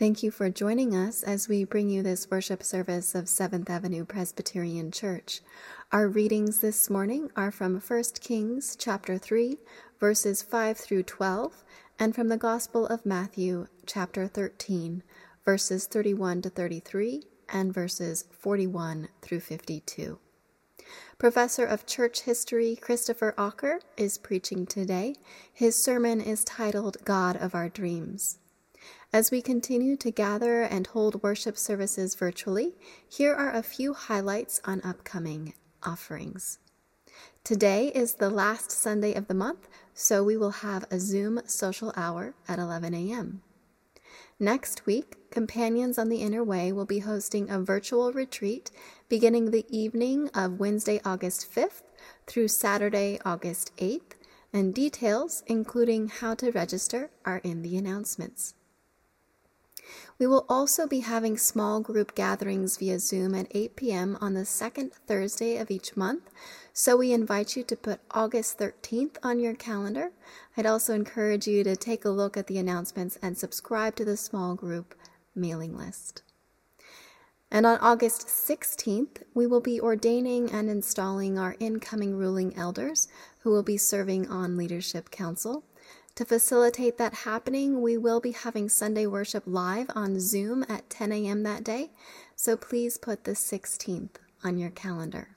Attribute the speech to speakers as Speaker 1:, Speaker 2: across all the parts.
Speaker 1: Thank you for joining us as we bring you this worship service of Seventh Avenue Presbyterian Church. Our readings this morning are from 1 Kings chapter 3, verses 5 through 12, and from the Gospel of Matthew chapter 13, verses 31 to 33 and verses 41 through 52. Professor of Church History Christopher Ocker is preaching today. His sermon is titled God of Our Dreams. As we continue to gather and hold worship services virtually, here are a few highlights on upcoming offerings. Today is the last Sunday of the month, so we will have a Zoom social hour at 11 a.m. Next week, Companions on the Inner Way will be hosting a virtual retreat beginning the evening of Wednesday, August 5th through Saturday, August 8th, and details, including how to register, are in the announcements. We will also be having small group gatherings via Zoom at 8 p.m. on the second Thursday of each month, so we invite you to put August 13th on your calendar. I'd also encourage you to take a look at the announcements and subscribe to the small group mailing list. And on August 16th, we will be ordaining and installing our incoming ruling elders who will be serving on Leadership Council. To facilitate that happening, we will be having Sunday worship live on Zoom at 10 a.m. that day, so please put the 16th on your calendar.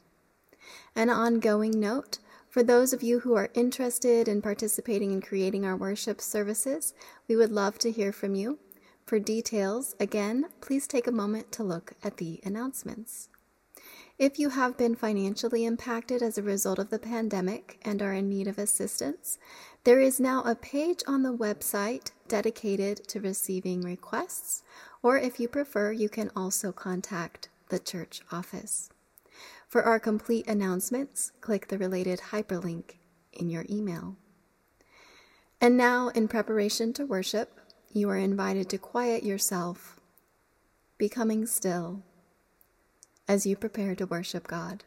Speaker 1: An ongoing note for those of you who are interested in participating in creating our worship services, we would love to hear from you. For details, again, please take a moment to look at the announcements. If you have been financially impacted as a result of the pandemic and are in need of assistance, there is now a page on the website dedicated to receiving requests, or if you prefer, you can also contact the church office. For our complete announcements, click the related hyperlink in your email. And now, in preparation to worship, you are invited to quiet yourself, becoming still as you prepare to worship God.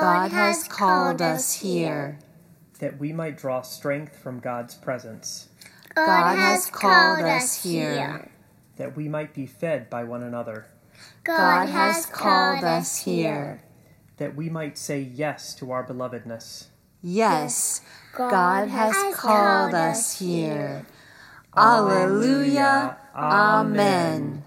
Speaker 2: God has called us here.
Speaker 3: That we might draw strength from God's presence.
Speaker 2: God has called us here.
Speaker 3: That we might be fed by one another.
Speaker 2: God has called us here.
Speaker 3: That we might say yes to our belovedness.
Speaker 2: Yes, God has called us here. Alleluia. Amen.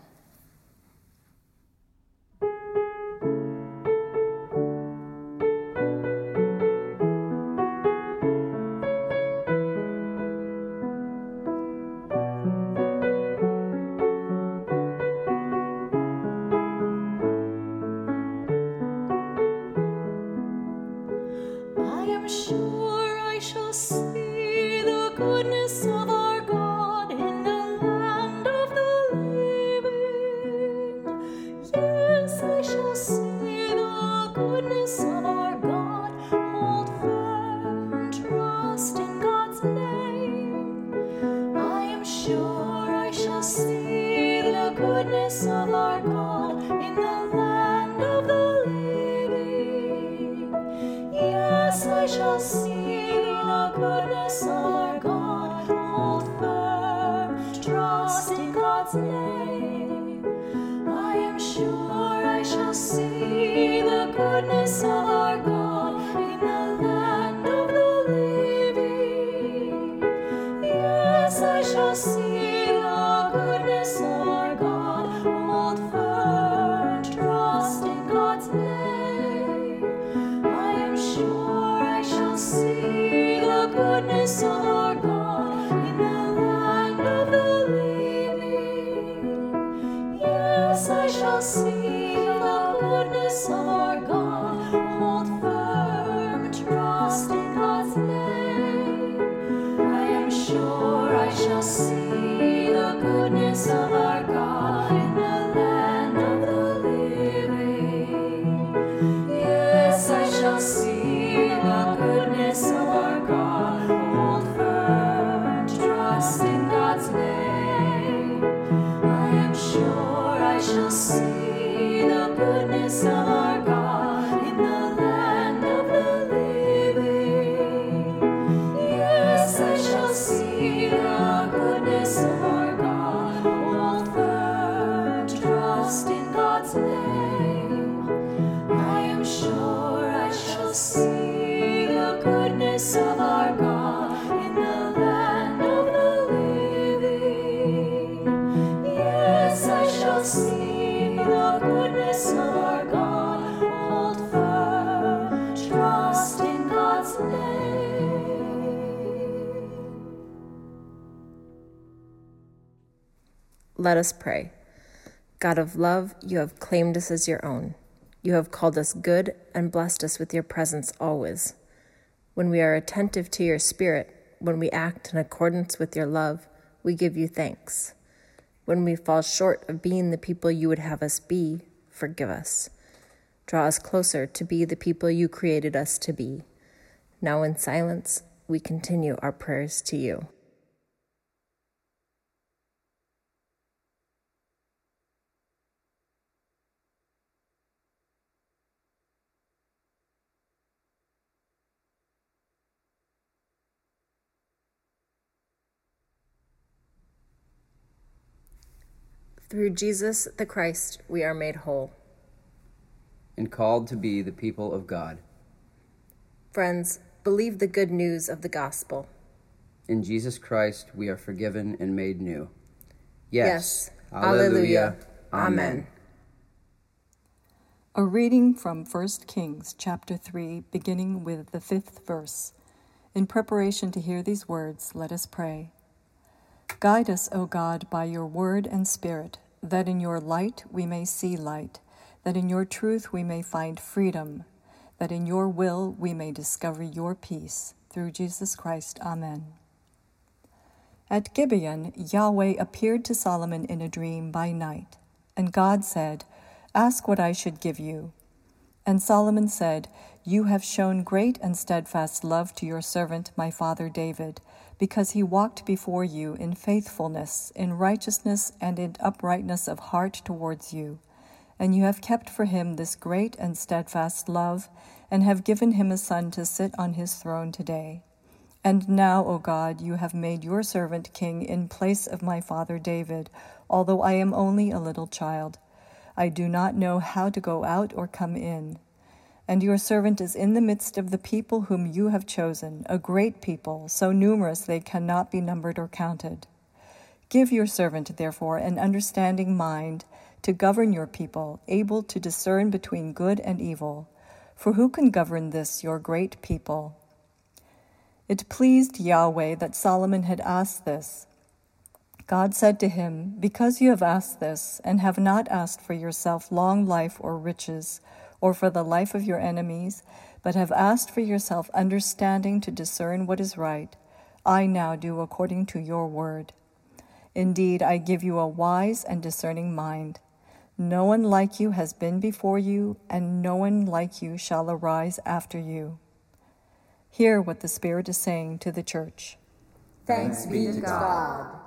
Speaker 4: Let us pray. God of love, you have claimed us as your own. You have called us good and blessed us with your presence always. When we are attentive to your spirit, when we act in accordance with your love, we give you thanks. When we fall short of being the people you would have us be, forgive us. Draw us closer to be the people you created us to be. Now, in silence, we continue our prayers to you. Through Jesus the Christ, we are made whole.
Speaker 5: and called to be the people of God.
Speaker 4: Friends, believe the good news of the gospel.
Speaker 5: In Jesus Christ, we are forgiven and made new.
Speaker 4: Yes.
Speaker 5: Yes.
Speaker 4: Alleluia. Amen.
Speaker 6: A reading from 1 Kings chapter 3, beginning with the fifth verse. In preparation to hear these words, let us pray. Guide us, O God, by your word and spirit, that in your light we may see light, that in your truth we may find freedom, that in your will we may discover your peace. Through Jesus Christ. Amen. At Gibeon, Yahweh appeared to Solomon in a dream by night, and God said, Ask what I should give you. And Solomon said, You have shown great and steadfast love to your servant, my father David, because he walked before you in faithfulness, in righteousness, and in uprightness of heart towards you. And you have kept for him this great and steadfast love, and have given him a son to sit on his throne today. And now, O God, you have made your servant king in place of my father David, although I am only a little child. I do not know how to go out or come in. And your servant is in the midst of the people whom you have chosen, a great people, so numerous they cannot be numbered or counted. Give your servant, therefore, an understanding mind to govern your people, able to discern between good and evil. For who can govern this, your great people? It pleased Yahweh that Solomon had asked this. God said to him, Because you have asked this, and have not asked for yourself long life or riches, or for the life of your enemies, but have asked for yourself understanding to discern what is right, I now do according to your word. Indeed, I give you a wise and discerning mind. No one like you has been before you, and no one like you shall arise after you. Hear what the Spirit is saying to the church.
Speaker 7: Thanks be to God.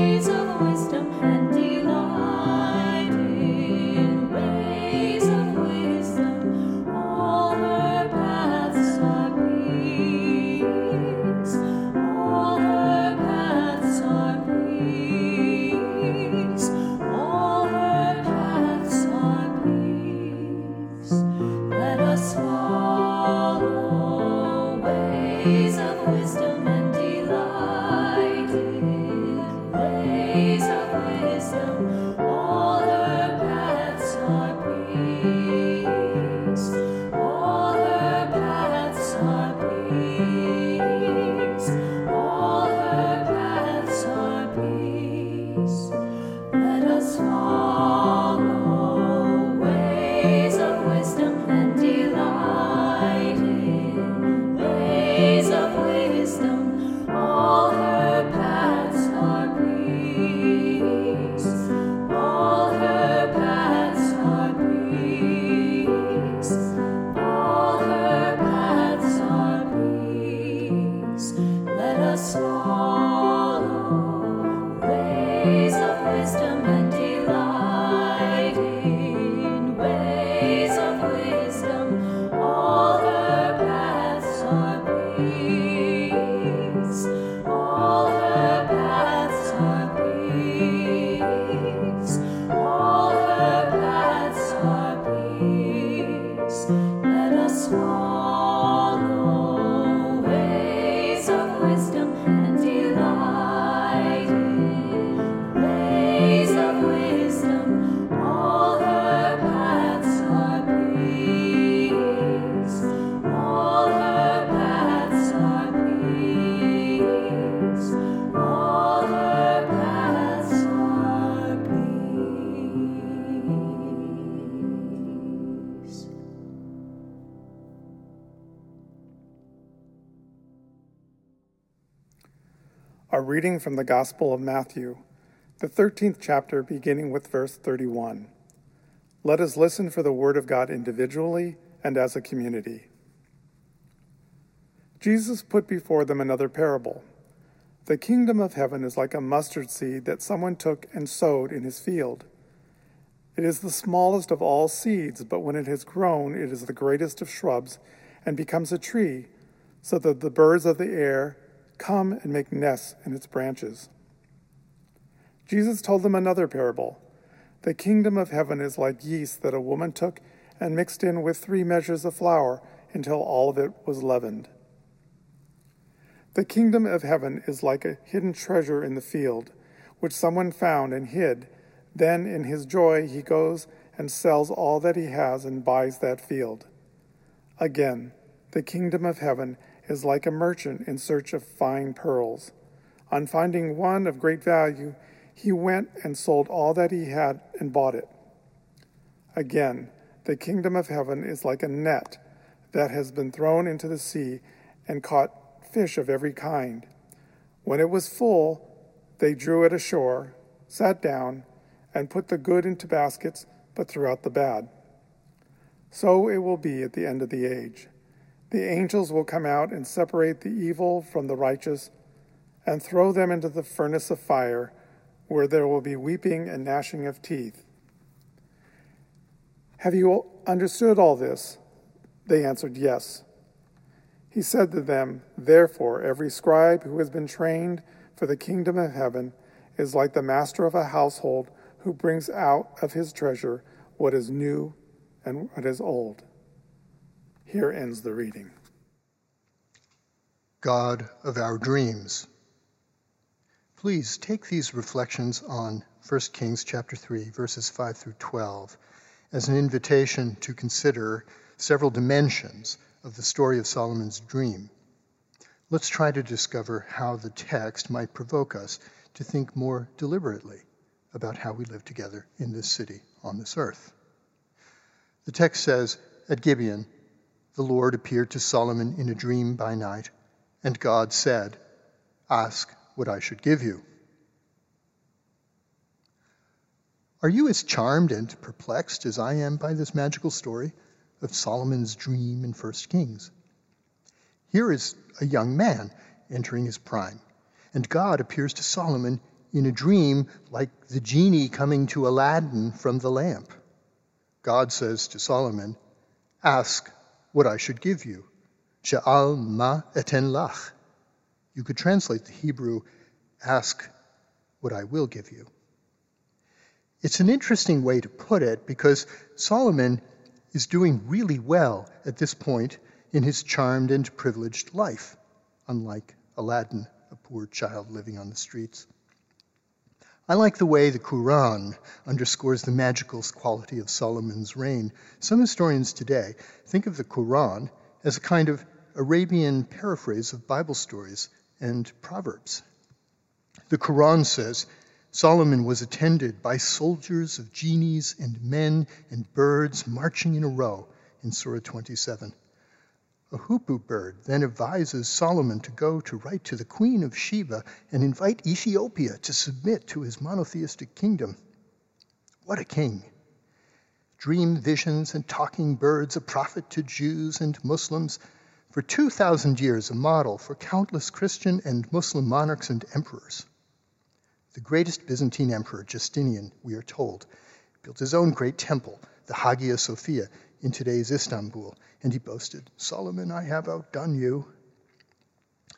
Speaker 2: ways are.
Speaker 8: Reading from the Gospel of Matthew, the 13th chapter, beginning with verse 31. Let us listen for the word of God individually and as a community. Jesus put before them another parable. The kingdom of heaven is like a mustard seed that someone took and sowed in his field. It is the smallest of all seeds, but when it has grown, it is the greatest of shrubs and becomes a tree, so that the birds of the air come and make nests in its branches. Jesus told them another parable. The kingdom of heaven is like yeast that a woman took and mixed in with three measures of flour until all of it was leavened. The kingdom of heaven is like a hidden treasure in the field, which someone found and hid. Then, in his joy, he goes and sells all that he has and buys that field. Again, the kingdom of heaven is like a merchant in search of fine pearls. On finding one of great value, he went and sold all that he had and bought it. Again, the kingdom of heaven is like a net that has been thrown into the sea and caught fish of every kind. When it was full, they drew it ashore, sat down, and put the good into baskets, but threw out the bad. So it will be at the end of the age. The angels will come out and separate the evil from the righteous and throw them into the furnace of fire, where there will be weeping and gnashing of teeth. Have you understood all this? They answered, Yes. He said to them, Therefore, every scribe who has been trained for the kingdom of heaven is like the master of a household who brings out of his treasure what is new and what is old. Here ends the reading.
Speaker 9: God of our dreams. Please take these reflections on 1 Kings chapter 3 verses 5 through 12 as an invitation to consider several dimensions of the story of Solomon's dream. Let's try to discover how the text might provoke us to think more deliberately about how we live together in this city on this earth. The text says, At Gibeon, the Lord appeared to Solomon in a dream by night, and God said, Ask what I should give you. Are you as charmed and perplexed as I am by this magical story of Solomon's dream in 1 Kings? Here is a young man entering his prime, and God appears to Solomon in a dream like the genie coming to Aladdin from the lamp. God says to Solomon, Ask what I should give you. Sha'al ma eten lach. You could translate the Hebrew, Ask what I will give you. It's an interesting way to put it because Solomon is doing really well at this point in his charmed and privileged life, unlike Aladdin, a poor child living on the streets. I like the way the Quran underscores the magical quality of Solomon's reign. Some historians today think of the Quran as a kind of Arabian paraphrase of Bible stories and proverbs. The Quran says Solomon was attended by soldiers of genies and men and birds marching in a row in Surah 27. A hoopoe bird then advises Solomon to go to write to the queen of Sheba and invite Ethiopia to submit to his monotheistic kingdom. What a king! Dream visions and talking birds, a prophet to Jews and Muslims. for 2,000 years a model for countless Christian and Muslim monarchs and emperors. The greatest Byzantine emperor, Justinian, we are told, built his own great temple, the Hagia Sophia, in today's Istanbul, and he boasted, Solomon, I have outdone you.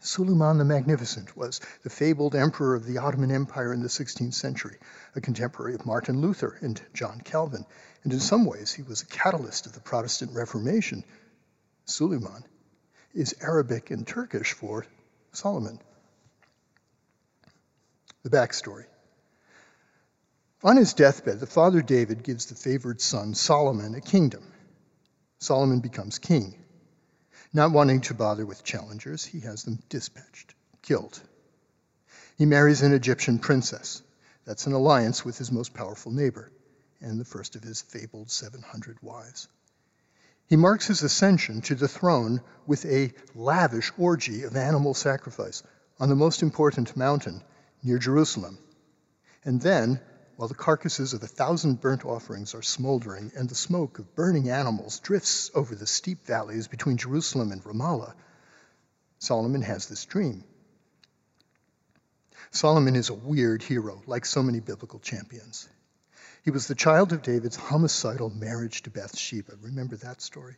Speaker 9: Suleiman the Magnificent was the fabled emperor of the Ottoman Empire in the 16th century, a contemporary of Martin Luther and John Calvin, and in some ways he was a catalyst of the Protestant Reformation. Suleiman is Arabic and Turkish for Solomon. The backstory. On his deathbed, the father David gives the favored son Solomon a kingdom. Solomon becomes king. Not wanting to bother with challengers, he has them dispatched, killed. He marries an Egyptian princess. That's an alliance with his most powerful neighbor and the first of his fabled 700 wives. He marks his ascension to the throne with a lavish orgy of animal sacrifice on the most important mountain near Jerusalem. And then, while the carcasses of the thousand burnt offerings are smoldering and the smoke of burning animals drifts over the steep valleys between Jerusalem and Ramallah, Solomon has this dream. Solomon is a weird hero, like so many biblical champions. He was the child of David's homicidal marriage to Bathsheba. Remember that story?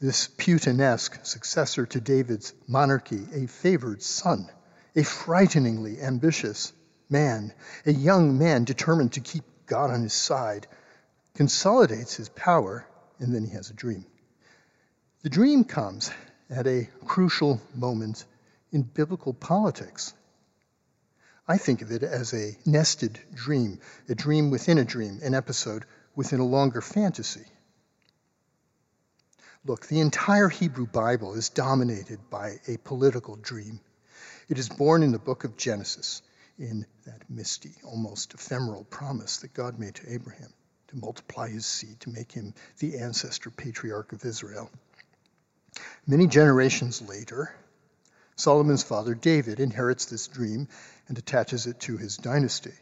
Speaker 9: This Putinesque successor to David's monarchy, a favored son, a frighteningly ambitious man, a young man determined to keep God on his side, consolidates his power, and then he has a dream. The dream comes at a crucial moment in biblical politics. I think of it as a nested dream, a dream within a dream, an episode within a longer fantasy. Look, the entire Hebrew Bible is dominated by a political dream. It is born in the book of Genesis, in that misty, almost ephemeral promise that God made to Abraham to multiply his seed, to make him the ancestor patriarch of Israel. Many generations later, Solomon's father David inherits this dream and attaches it to his dynasty.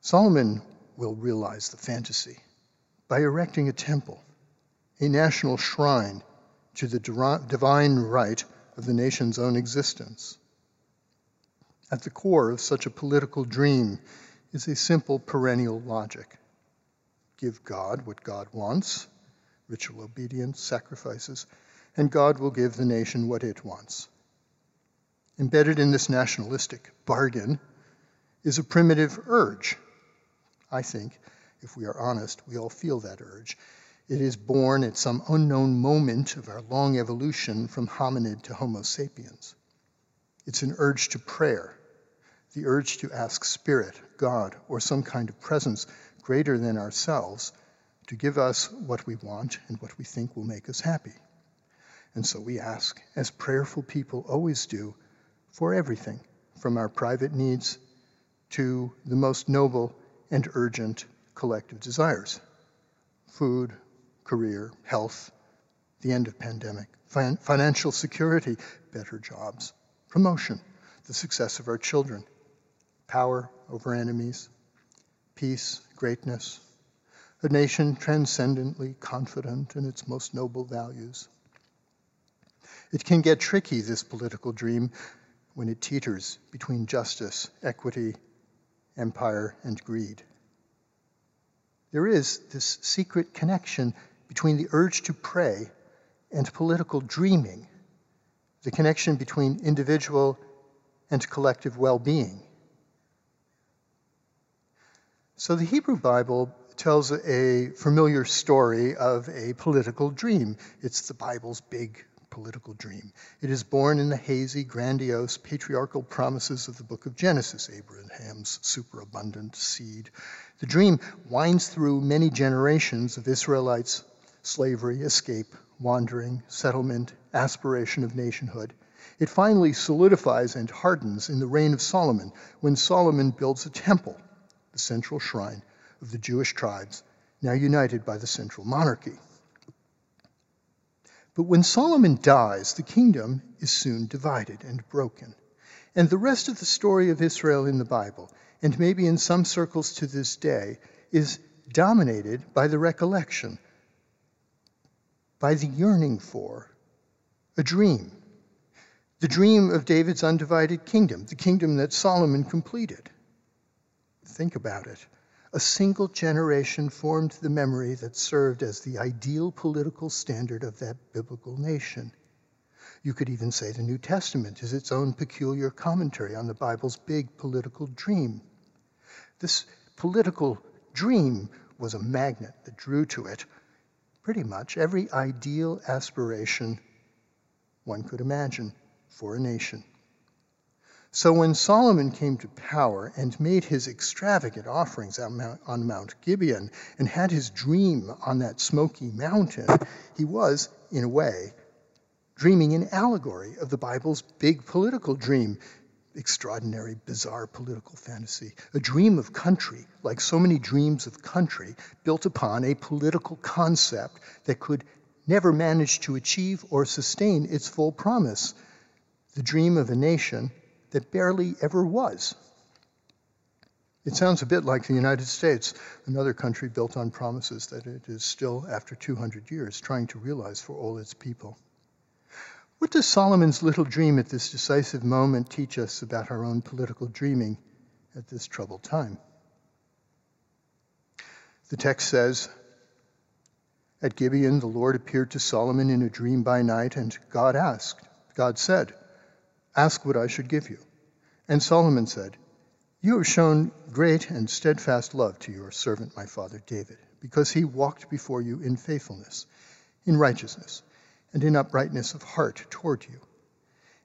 Speaker 9: Solomon will realize the fantasy by erecting a temple, a national shrine to the divine right of the nation's own existence. At the core of such a political dream is a simple perennial logic give God what God wants, ritual obedience, sacrifices, and God will give the nation what it wants. Embedded in this nationalistic bargain is a primitive urge. I think, if we are honest, we all feel that urge. It is born at some unknown moment of our long evolution from hominid to Homo sapiens. It's an urge to prayer, the urge to ask Spirit, God, or some kind of presence greater than ourselves to give us what we want and what we think will make us happy. And so we ask, as prayerful people always do, for everything, from our private needs to the most noble and urgent collective desires food, career, health, the end of pandemic, fin- financial security, better jobs, promotion, the success of our children, power over enemies, peace, greatness, a nation transcendently confident in its most noble values. It can get tricky, this political dream, when it teeters between justice, equity, empire, and greed. There is this secret connection between the urge to pray and political dreaming, the connection between individual and collective well being. So the Hebrew Bible tells a familiar story of a political dream. It's the Bible's big political dream. It is born in the hazy, grandiose, patriarchal promises of the book of Genesis, Abraham's superabundant seed. The dream winds through many generations of Israelites' slavery, escape, wandering, settlement, aspiration of nationhood. It finally solidifies and hardens in the reign of Solomon when Solomon builds a temple, the central shrine of the Jewish tribes, now united by the central monarchy. But when Solomon dies, the kingdom is soon divided and broken. And the rest of the story of Israel in the Bible, and maybe in some circles to this day, is dominated by the recollection, by the yearning for, a dream. The dream of David's undivided kingdom, the kingdom that Solomon completed. Think about it. A single generation formed the memory that served as the ideal political standard of that biblical nation. You could even say the New Testament is its own peculiar commentary on the Bible's big political dream. This political dream was a magnet that drew to it pretty much every ideal aspiration one could imagine for a nation. So when Solomon came to power and made his extravagant offerings on Mount, on Mount Gibeon and had his dream on that smoky mountain, he was, in a way, dreaming an allegory of the Bible's big political dream. Extraordinary, bizarre political fantasy, a dream of country, like so many dreams of country, built upon a political concept that could never manage to achieve or sustain its full promise, the dream of a nation that barely ever was. It sounds a bit like the United States, another country built on promises that it is still, after 200 years, trying to realize for all its people. What does Solomon's little dream at this decisive moment teach us about our own political dreaming at this troubled time? The text says, At Gibeon, the Lord appeared to Solomon in a dream by night, and God asked, God said, Ask what I should give you. And Solomon said, You have shown great and steadfast love to your servant, my father David, because he walked before you in faithfulness, in righteousness and in uprightness of heart toward you.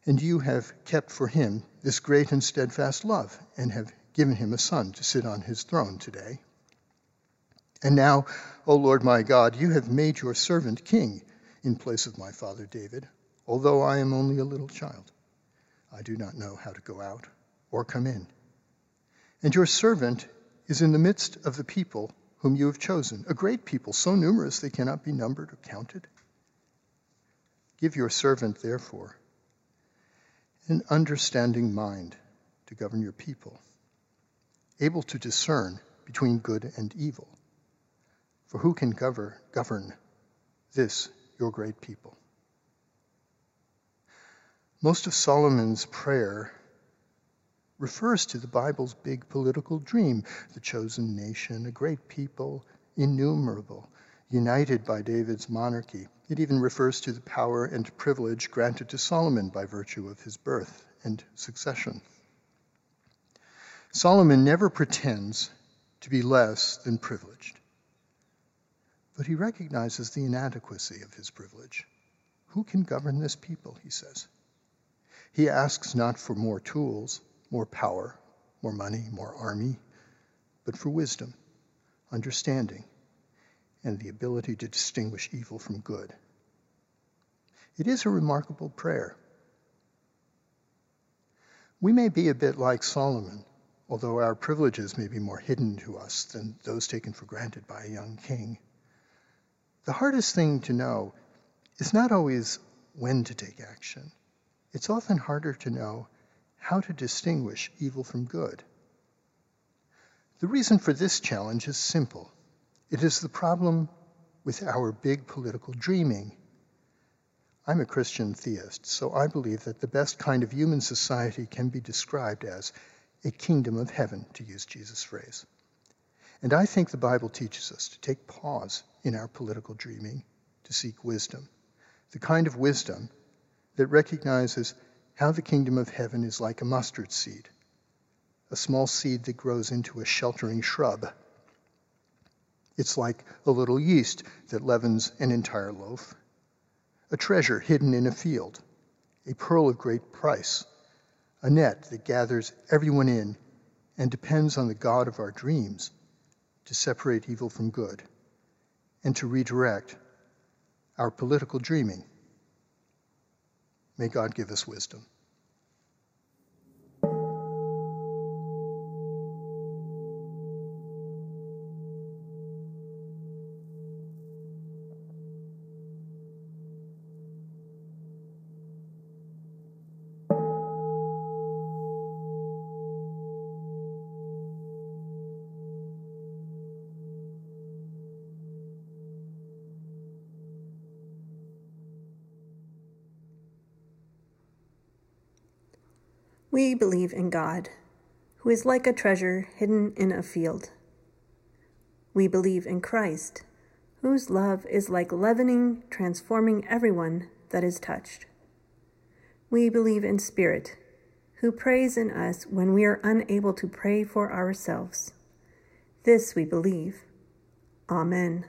Speaker 9: And you have kept for him this great and steadfast love, and have given him a son to sit on his throne today. And now, O Lord my God, you have made your servant king in place of my father David, although I am only a little child. I do not know how to go out or come in. And your servant is in the midst of the people whom you have chosen, a great people, so numerous they cannot be numbered or counted. Give your servant, therefore, an understanding mind to govern your people, able to discern between good and evil. For who can govern this, your great people? Most of Solomon's prayer refers to the Bible's big political dream the chosen nation, a great people, innumerable, united by David's monarchy. It even refers to the power and privilege granted to Solomon by virtue of his birth and succession. Solomon never pretends to be less than privileged, but he recognizes the inadequacy of his privilege. Who can govern this people, he says. He asks not for more tools, more power, more money, more army, but for wisdom, understanding, and the ability to distinguish evil from good. It is a remarkable prayer. We may be a bit like Solomon, although our privileges may be more hidden to us than those taken for granted by a young king. The hardest thing to know is not always when to take action. It's often harder to know how to distinguish evil from good. The reason for this challenge is simple. It is the problem with our big political dreaming. I'm a Christian theist, so I believe that the best kind of human society can be described as a kingdom of heaven, to use Jesus' phrase. And I think the Bible teaches us to take pause in our political dreaming to seek wisdom, the kind of wisdom that recognizes how the kingdom of heaven is like a mustard seed, a small seed that grows into a sheltering shrub it's like a little yeast that leavens an entire loaf, a treasure hidden in a field, a pearl of great price, a net that gathers everyone in and depends on the God of our dreams to separate evil from good and to redirect our political dreaming. May God give us wisdom.
Speaker 10: We believe in God, who is like a treasure hidden in a field. We believe in Christ, whose love is like leavening, transforming everyone that is touched. We believe in Spirit, who prays in us when we are unable to pray for ourselves. This we believe. Amen.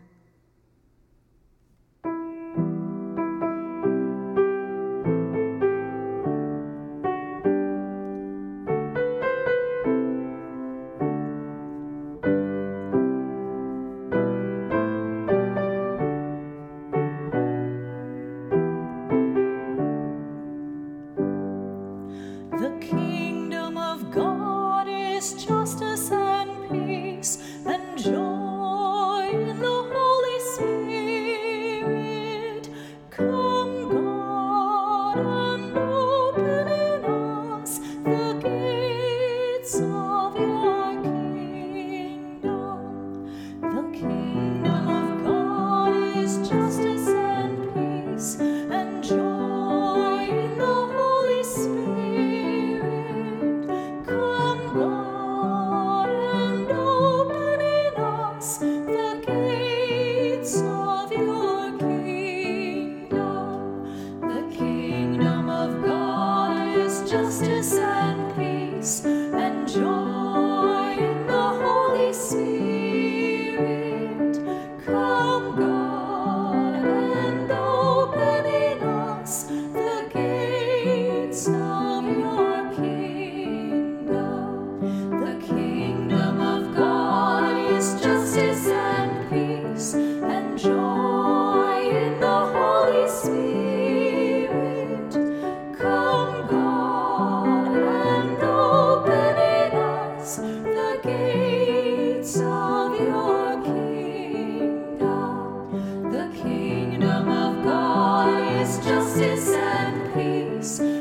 Speaker 2: Justice and peace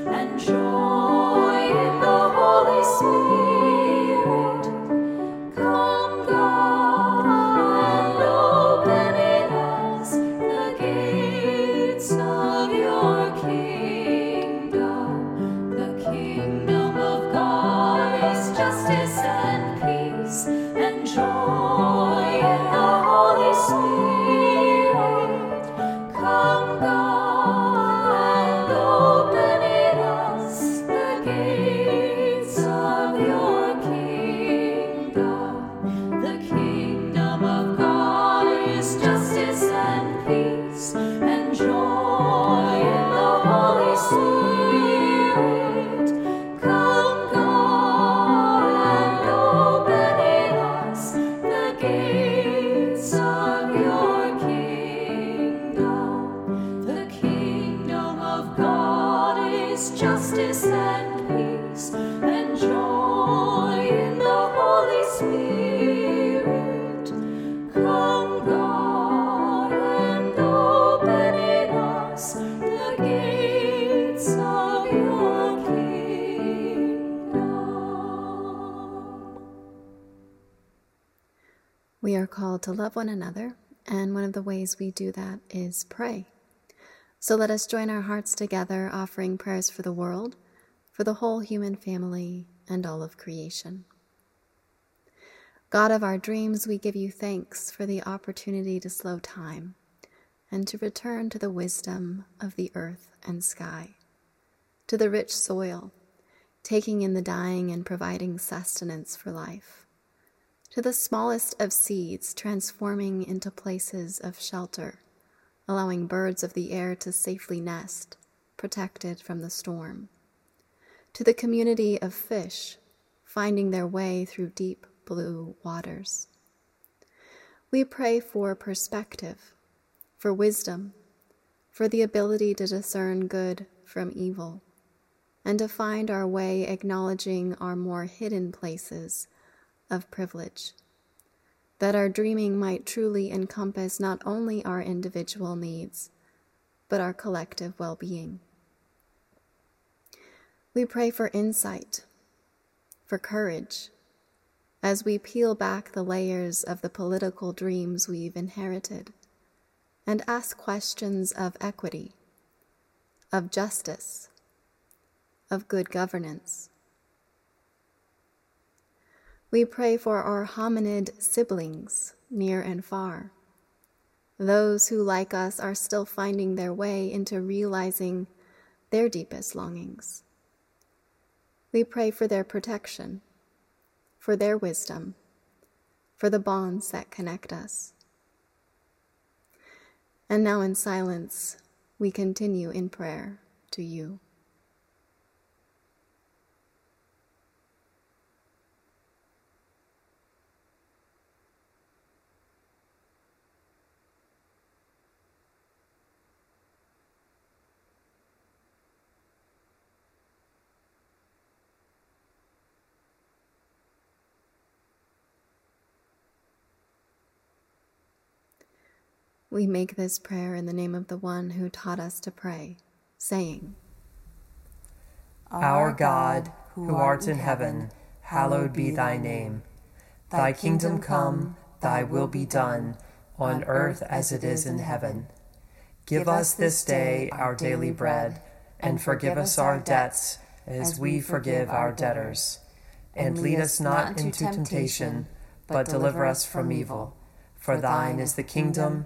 Speaker 1: called to love one another, and one of the ways we do that is pray. So let us join our hearts together, offering prayers for the world, for the whole human family, and all of creation. God of our dreams, we give you thanks for the opportunity to slow time and to return to the wisdom of the earth and sky, to the rich soil, taking in the dying and providing sustenance for life, to the smallest of seeds transforming into places of shelter, allowing birds of the air to safely nest, protected from the storm, to the community of fish finding their way through deep blue waters. We pray for perspective, for wisdom, for the ability to discern good from evil, and to find our way acknowledging our more hidden places of privilege, that our dreaming might truly encompass not only our individual needs, but our collective well being. We pray for insight, for courage, as we peel back the layers of the political dreams we've inherited and ask questions of equity, of justice, of good governance, We pray for our hominid siblings, near and far, those who, like us, are still finding their way into realizing their deepest longings. We pray for their protection, for their wisdom, for the bonds that connect us. And now, in silence, we continue in prayer to you. We make this prayer in the name of the one who taught us to pray, saying,
Speaker 3: Our God, who art in heaven, hallowed be thy name. Thy kingdom come, thy will be done, on earth as it is in heaven. Give us this day our daily bread, and forgive us our debts as we forgive our debtors. And lead us not into temptation, but deliver us from evil. For thine is the kingdom,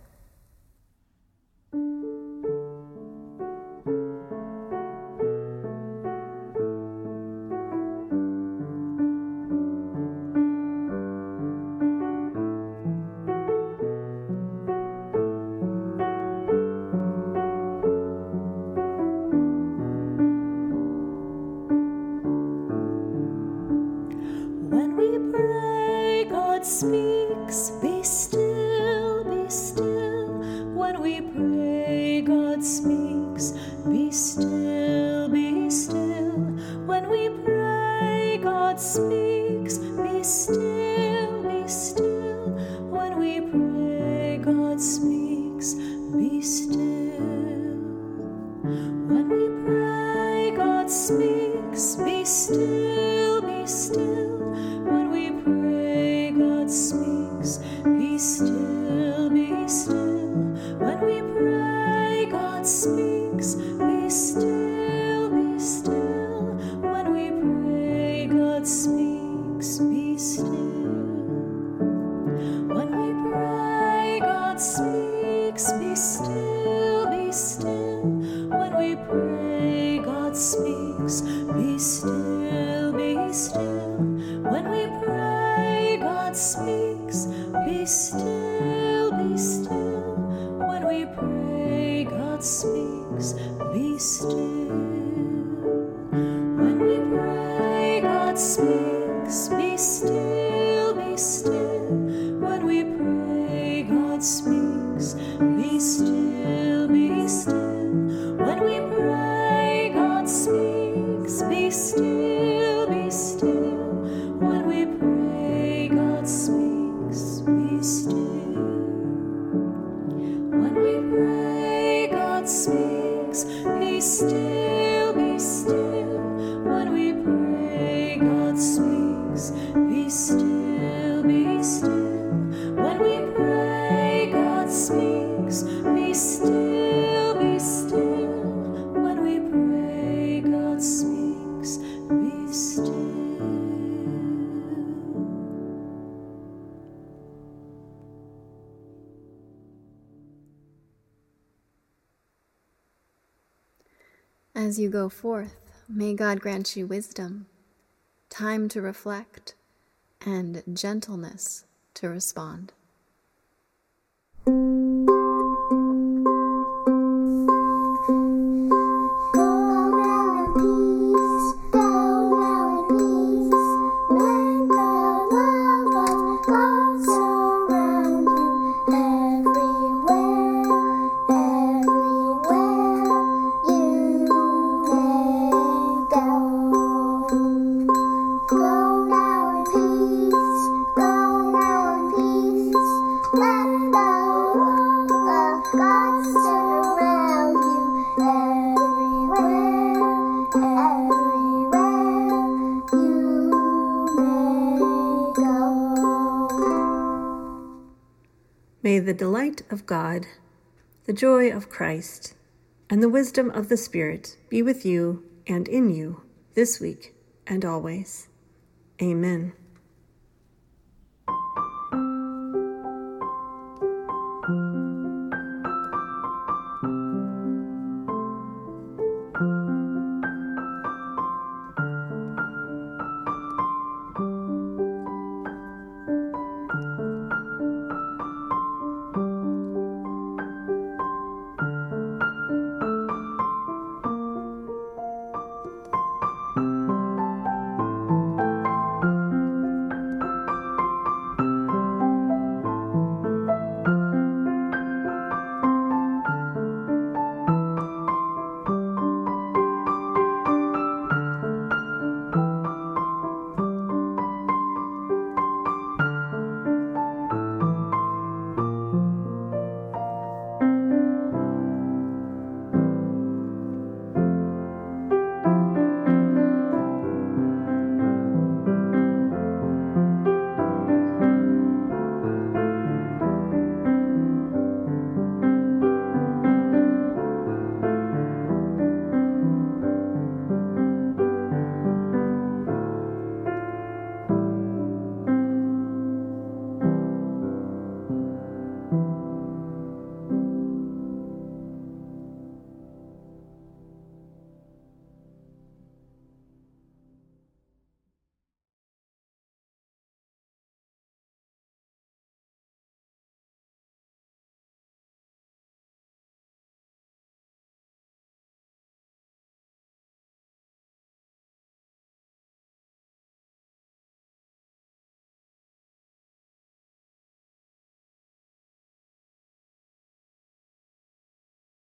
Speaker 2: Speaks. Be speaks.
Speaker 1: Go forth, may God grant you wisdom, time to reflect, and gentleness to respond.
Speaker 10: God, the joy of Christ, and the wisdom of the Spirit be with you and in you, this week and always. Amen.